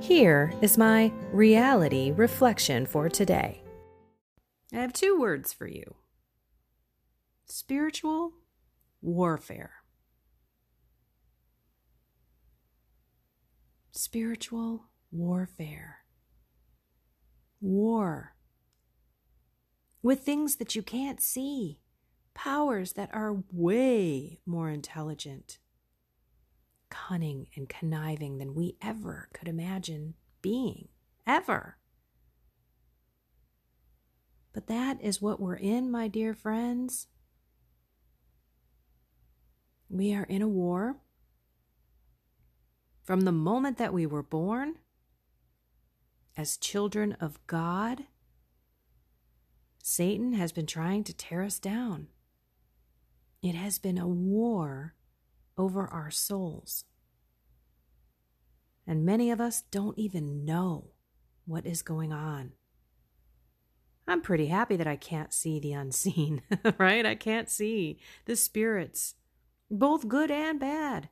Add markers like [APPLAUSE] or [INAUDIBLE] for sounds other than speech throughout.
Here is my reality reflection for today. I have two words for you spiritual warfare. Spiritual warfare. War. With things that you can't see, powers that are way more intelligent cunning and conniving than we ever could imagine being, ever. But that is what we're in, my dear friends. We are in a war. From the moment that we were born, as children of God, Satan has been trying to tear us down. It has been a war over our souls. And many of us don't even know what is going on. I'm pretty happy that I can't see the unseen, [LAUGHS] right? I can't see the spirits, both good and bad,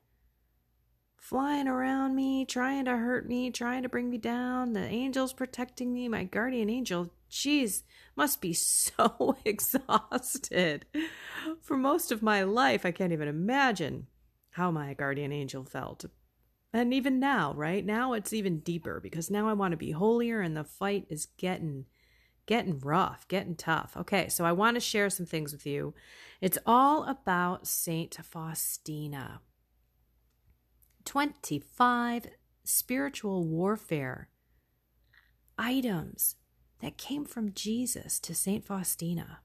flying around me, trying to hurt me, trying to bring me down. The angels protecting me, my guardian angel, Jeez, must be [LAUGHS] so [LAUGHS] exhausted. For most of my life, I can't even imagine how my guardian angel felt. And even now, right? Now it's even deeper because now I want to be holier and the fight is getting getting rough, getting tough. Okay, so I want to share some things with you. It's all about Saint Faustina. 25 spiritual warfare items that came from Jesus to Saint Faustina.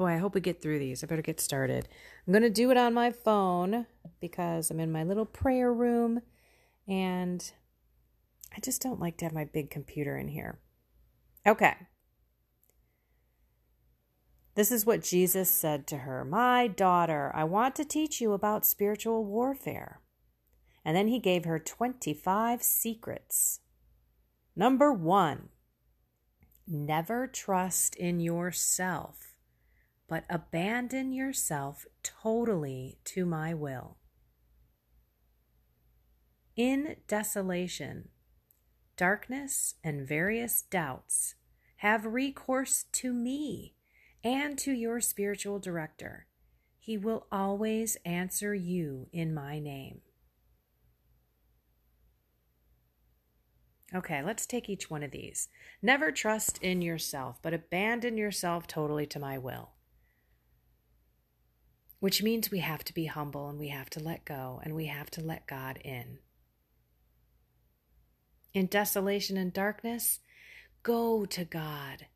Boy, I hope we get through these. I better get started. I'm going to do it on my phone because I'm in my little prayer room and I just don't like to have my big computer in here. Okay. This is what Jesus said to her My daughter, I want to teach you about spiritual warfare. And then he gave her 25 secrets. Number one, never trust in yourself but abandon yourself totally to my will. In desolation, darkness, and various doubts, have recourse to me and to your spiritual director. He will always answer you in my name. Okay, let's take each one of these. Never trust in yourself, but abandon yourself totally to my will which means we have to be humble and we have to let go and we have to let God in. In desolation and darkness, go to God.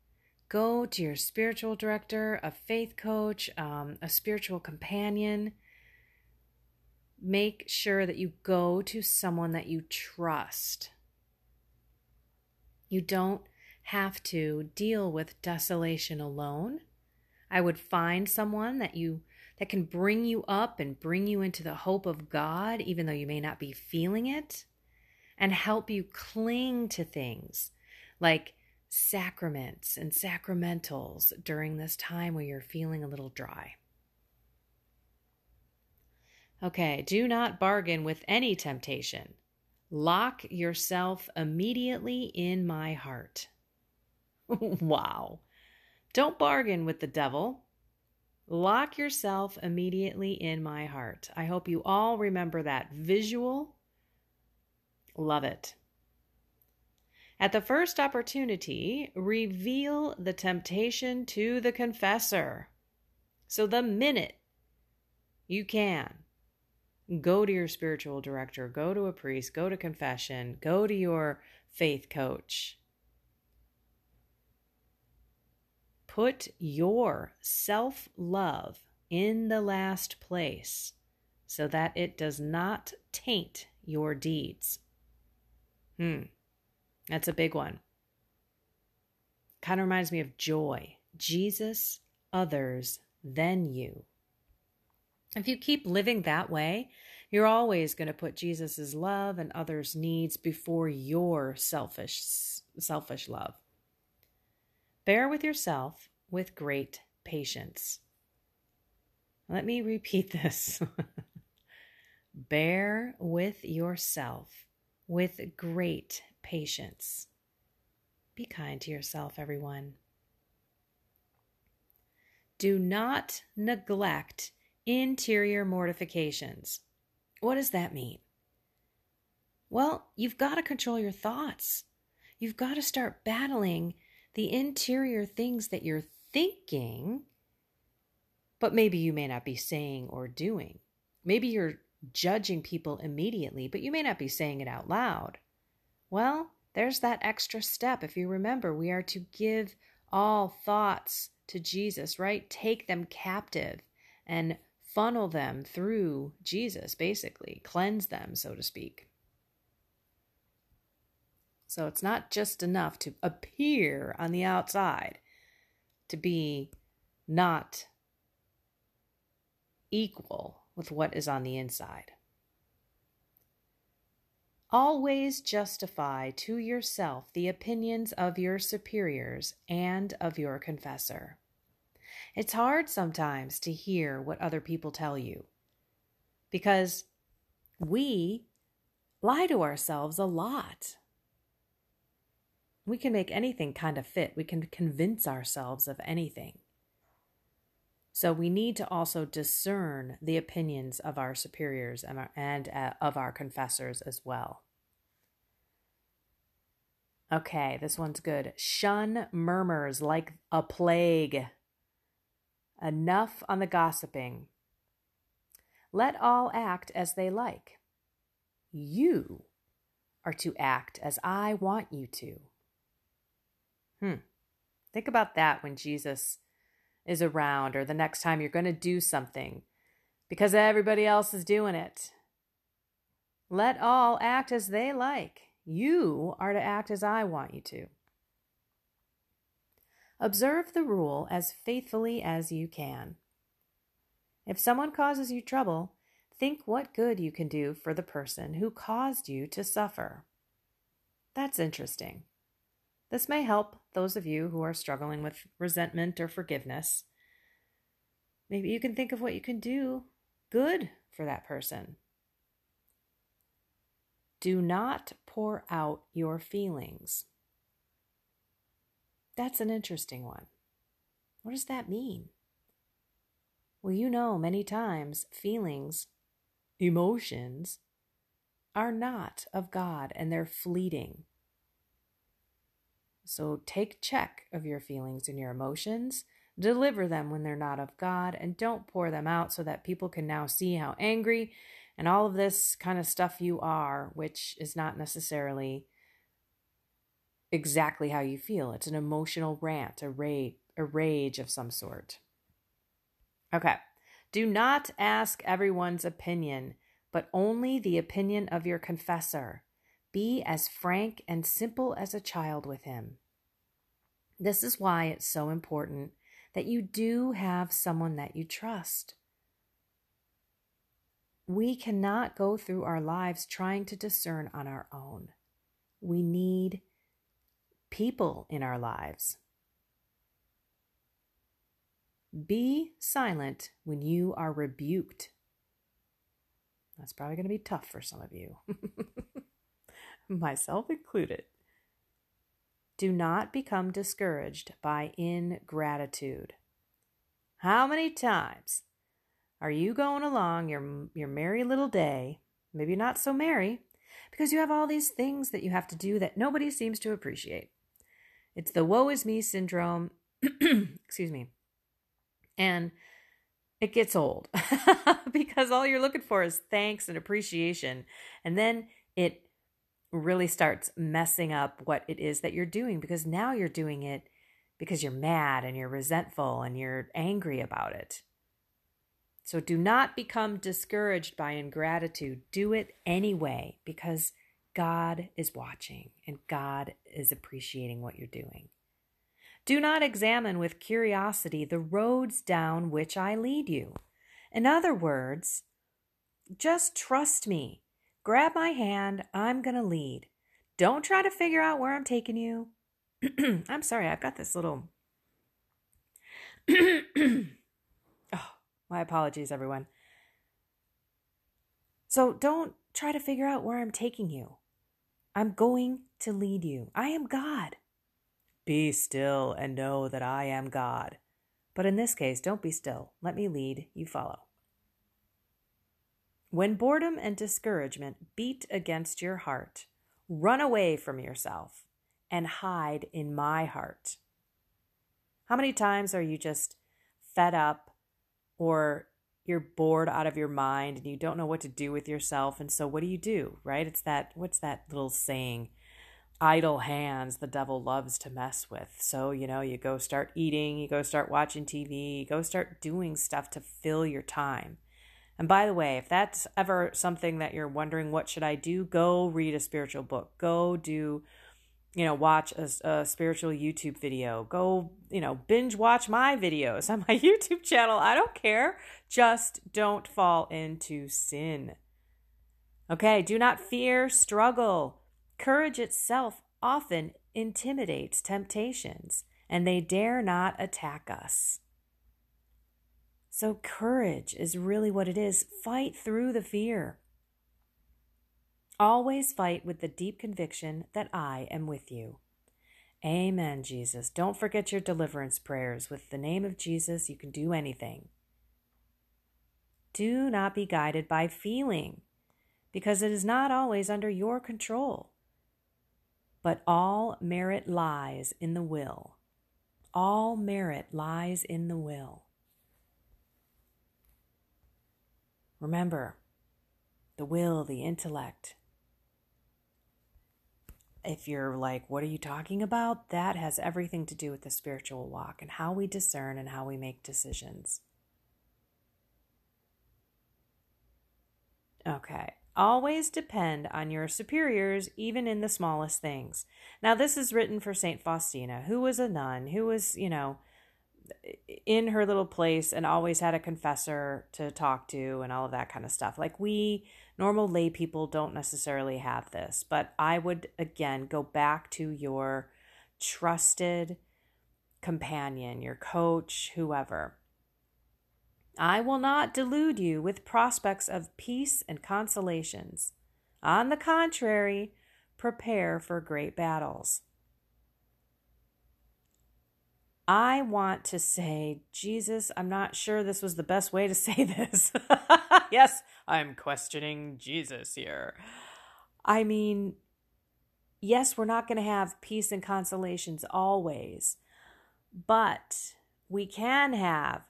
Go to your spiritual director, a faith coach, um, a spiritual companion. Make sure that you go to someone that you trust. You don't have to deal with desolation alone. I would find someone that you that can bring you up and bring you into the hope of God, even though you may not be feeling it, and help you cling to things like sacraments and sacramentals during this time where you're feeling a little dry. Okay, do not bargain with any temptation. Lock yourself immediately in my heart. [LAUGHS] wow. Don't bargain with the devil. Lock yourself immediately in my heart. I hope you all remember that visual. Love it. At the first opportunity, reveal the temptation to the confessor. So, the minute you can, go to your spiritual director, go to a priest, go to confession, go to your faith coach. Put your self love in the last place so that it does not taint your deeds. Hmm, that's a big one. Kind of reminds me of joy. Jesus, others, then you. If you keep living that way, you're always going to put Jesus's love and others' needs before your selfish selfish love. Bear with yourself with great patience. Let me repeat [LAUGHS] this. Bear with yourself with great patience. Be kind to yourself, everyone. Do not neglect interior mortifications. What does that mean? Well, you've got to control your thoughts. You've got to start battling the interior things that you're thinking, but maybe you may not be saying or doing. Maybe you're judging people immediately, but you may not be saying it out loud. Well, there's that extra step. If you remember, we are to give all thoughts to Jesus, right? Take them captive and funnel them through Jesus, basically, cleanse them, so to speak. So it's not just enough to appear on the outside to be not equal with what is on the inside. Always justify to yourself the opinions of your superiors and of your confessor. It's hard sometimes to hear what other people tell you because we lie to ourselves a lot. We can make anything kind of fit, we can convince ourselves of anything. So we need to also discern the opinions of our superiors and, our, and uh, of our confessors as well. Okay, this one's good. Shun murmurs like a plague. Enough on the gossiping. Let all act as they like. You are to act as I want you to. Hmm. Think about that when Jesus is around or the next time you're going to do something because everybody else is doing it. Let all act as they like. You are to act as I want you to. Observe the rule as faithfully as you can. If someone causes you trouble, think what good you can do for the person who caused you to suffer. That's interesting. This may help those of you who are struggling with resentment or forgiveness. Maybe you can think of what you can do good for that person. Do not pour out your feelings. That's an interesting one. What does that mean? Well, you know, many times feelings, emotions, are not of God and they're fleeting. So take check of your feelings and your emotions, deliver them when they're not of God, and don't pour them out so that people can now see how angry and all of this kind of stuff you are, which is not necessarily exactly how you feel. It's an emotional rant, a rage, a rage of some sort. Okay. Do not ask everyone's opinion, but only the opinion of your confessor. Be as frank and simple as a child with him. This is why it's so important that you do have someone that you trust. We cannot go through our lives trying to discern on our own. We need people in our lives. Be silent when you are rebuked. That's probably going to be tough for some of you, [LAUGHS] [LAUGHS] myself included. Do not become discouraged by ingratitude. How many times are you going along your, your merry little day, maybe not so merry, because you have all these things that you have to do that nobody seems to appreciate. It's the woe is me syndrome. [CLEARS THROAT] Excuse me. And it gets old [LAUGHS] because all you're looking for is thanks and appreciation. And then it really starts messing up what it is that you're doing because now you're doing it because you're mad and you're resentful and you're angry about it. So do not become discouraged by ingratitude. Do it anyway because God is watching and God is appreciating what you're doing. Do not examine with curiosity the roads down which I lead you. In other words, just trust me. Grab my hand. I'm going to lead. Don't try to figure out where I'm taking you. [CLEARS THROAT] I'm sorry, I've got this little. [CLEARS THROAT] oh, my apologies, everyone. So don't try to figure out where I'm taking you. I'm going to lead you. I am God. Be still and know that I am God. But in this case, don't be still. Let me lead, you follow. When boredom and discouragement beat against your heart, run away from yourself and hide in my heart. How many times are you just fed up or you're bored out of your mind and you don't know what to do with yourself? And so, what do you do, right? It's that, what's that little saying? idle hands the devil loves to mess with. So, you know, you go start eating, you go start watching TV, you go start doing stuff to fill your time. And by the way, if that's ever something that you're wondering, what should I do? Go read a spiritual book. Go do, you know, watch a, a spiritual YouTube video. Go, you know, binge watch my videos [LAUGHS] on my YouTube channel. I don't care. Just don't fall into sin. Okay, do not fear struggle. Courage itself often intimidates temptations, and they dare not attack us. So, courage is really what it is. Fight through the fear. Always fight with the deep conviction that I am with you. Amen, Jesus. Don't forget your deliverance prayers. With the name of Jesus, you can do anything. Do not be guided by feeling, because it is not always under your control. But all merit lies in the will. All merit lies in the will. Remember, the will, the intellect. If you're like, what are you talking about? That has everything to do with the spiritual walk and how we discern and how we make decisions. Okay. Always depend on your superiors, even in the smallest things. Now, this is written for St. Faustina, who was a nun, who was, you know, in her little place and always had a confessor to talk to and all of that kind of stuff. Like we normal lay people don't necessarily have this, but I would again go back to your trusted companion, your coach, whoever. I will not delude you with prospects of peace and consolations. On the contrary, prepare for great battles. I want to say, Jesus, I'm not sure this was the best way to [LAUGHS] say this. [LAUGHS] yes, I'm questioning Jesus here. I mean, yes, we're not going to have peace and consolations always, but we can have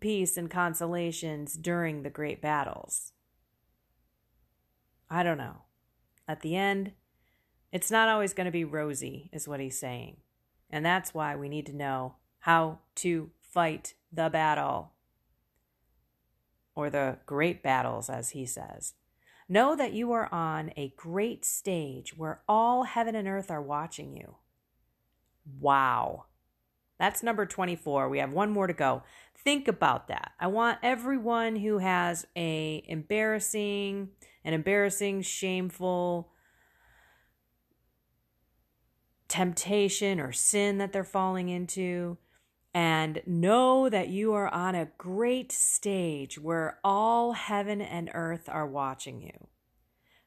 peace and consolations during the great battles. I don't know. At the end, it's not always going to be rosy, is what he's saying. And that's why we need to know how to fight the battle or the great battles, as he says. Know that you are on a great stage where all heaven and earth are watching you. Wow. That's number 24. We have one more to go. Think about that. I want everyone who has a embarrassing, an embarrassing, shameful temptation or sin that they're falling into and know that you are on a great stage where all heaven and earth are watching you.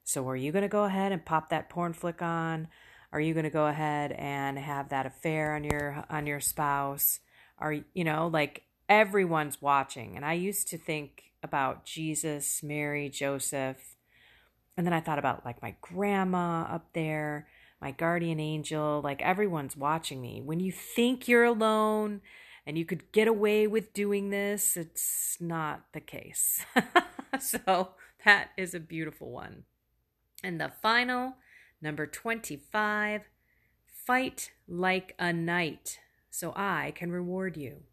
So, are you going to go ahead and pop that porn flick on? Are you going to go ahead and have that affair on your on your spouse? Are you know like everyone's watching. And I used to think about Jesus, Mary, Joseph, And then I thought about like my grandma up there, my guardian angel, like everyone's watching me. When you think you're alone and you could get away with doing this, it's not the case. [LAUGHS] so that is a beautiful one. And the final, number 25, fight like a knight so I can reward you.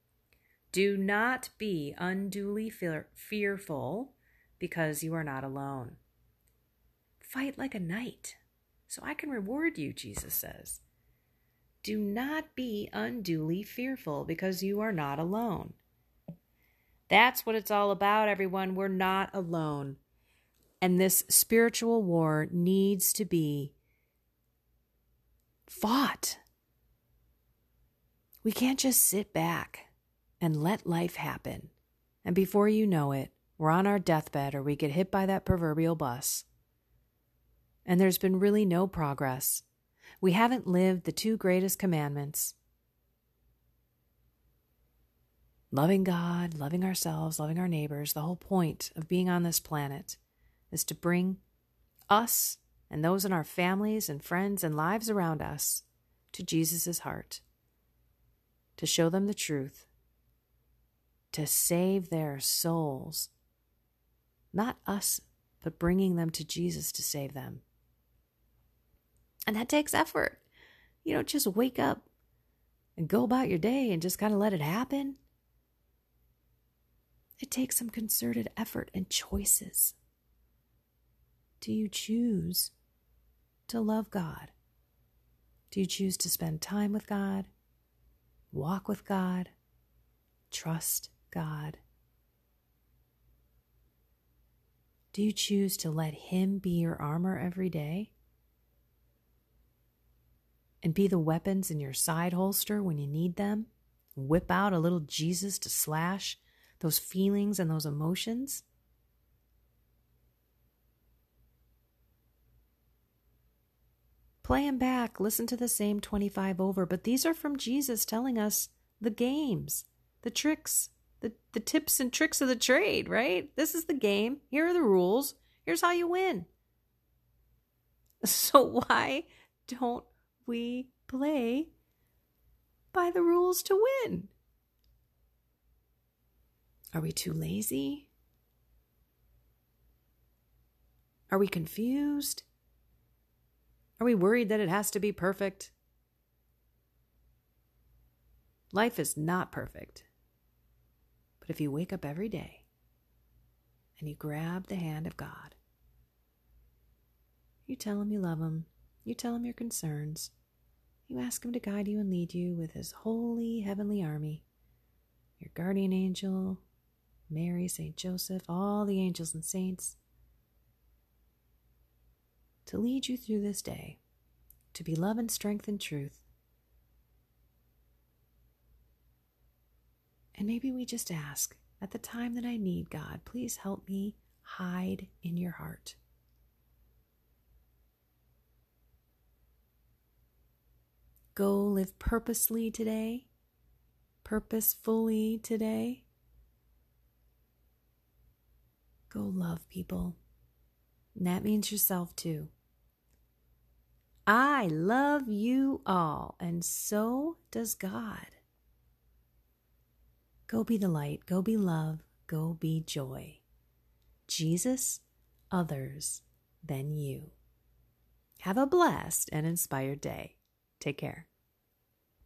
Do not be unduly fear- fearful because you are not alone. Fight like a knight so I can reward you, Jesus says. Do not be unduly fearful because you are not alone. That's what it's all about, everyone. We're not alone. And this spiritual war needs to be fought. We can't just sit back and let life happen. And before you know it, we're on our deathbed or we get hit by that proverbial bus. And there's been really no progress. We haven't lived the two greatest commandments loving God, loving ourselves, loving our neighbors. The whole point of being on this planet is to bring us and those in our families and friends and lives around us to Jesus' heart, to show them the truth, to save their souls. Not us, but bringing them to Jesus to save them. And that takes effort. You don't just wake up and go about your day and just kind of let it happen. It takes some concerted effort and choices. Do you choose to love God? Do you choose to spend time with God, walk with God, trust God? Do you choose to let Him be your armor every day? And be the weapons in your side holster when you need them? Whip out a little Jesus to slash those feelings and those emotions? Play them back, listen to the same 25 over, but these are from Jesus telling us the games, the tricks, the, the tips and tricks of the trade, right? This is the game. Here are the rules. Here's how you win. [LAUGHS] So, why don't we play by the rules to win? Are we too lazy? Are we confused? Are we worried that it has to be perfect? Life is not perfect. But if you wake up every day and you grab the hand of God, you tell him you love him, you tell him your concerns, you ask him to guide you and lead you with his holy heavenly army, your guardian angel, Mary, St. Joseph, all the angels and saints, to lead you through this day, to be love and strength and truth. And maybe we just ask, at the time that I need God, please help me hide in your heart. Go live purposely today, purposefully today. Go love people. And that means yourself too. I love you all, and so does God. Go be the light, go be love, go be joy. Jesus, others, than you. Have a blessed and inspired day. Take care.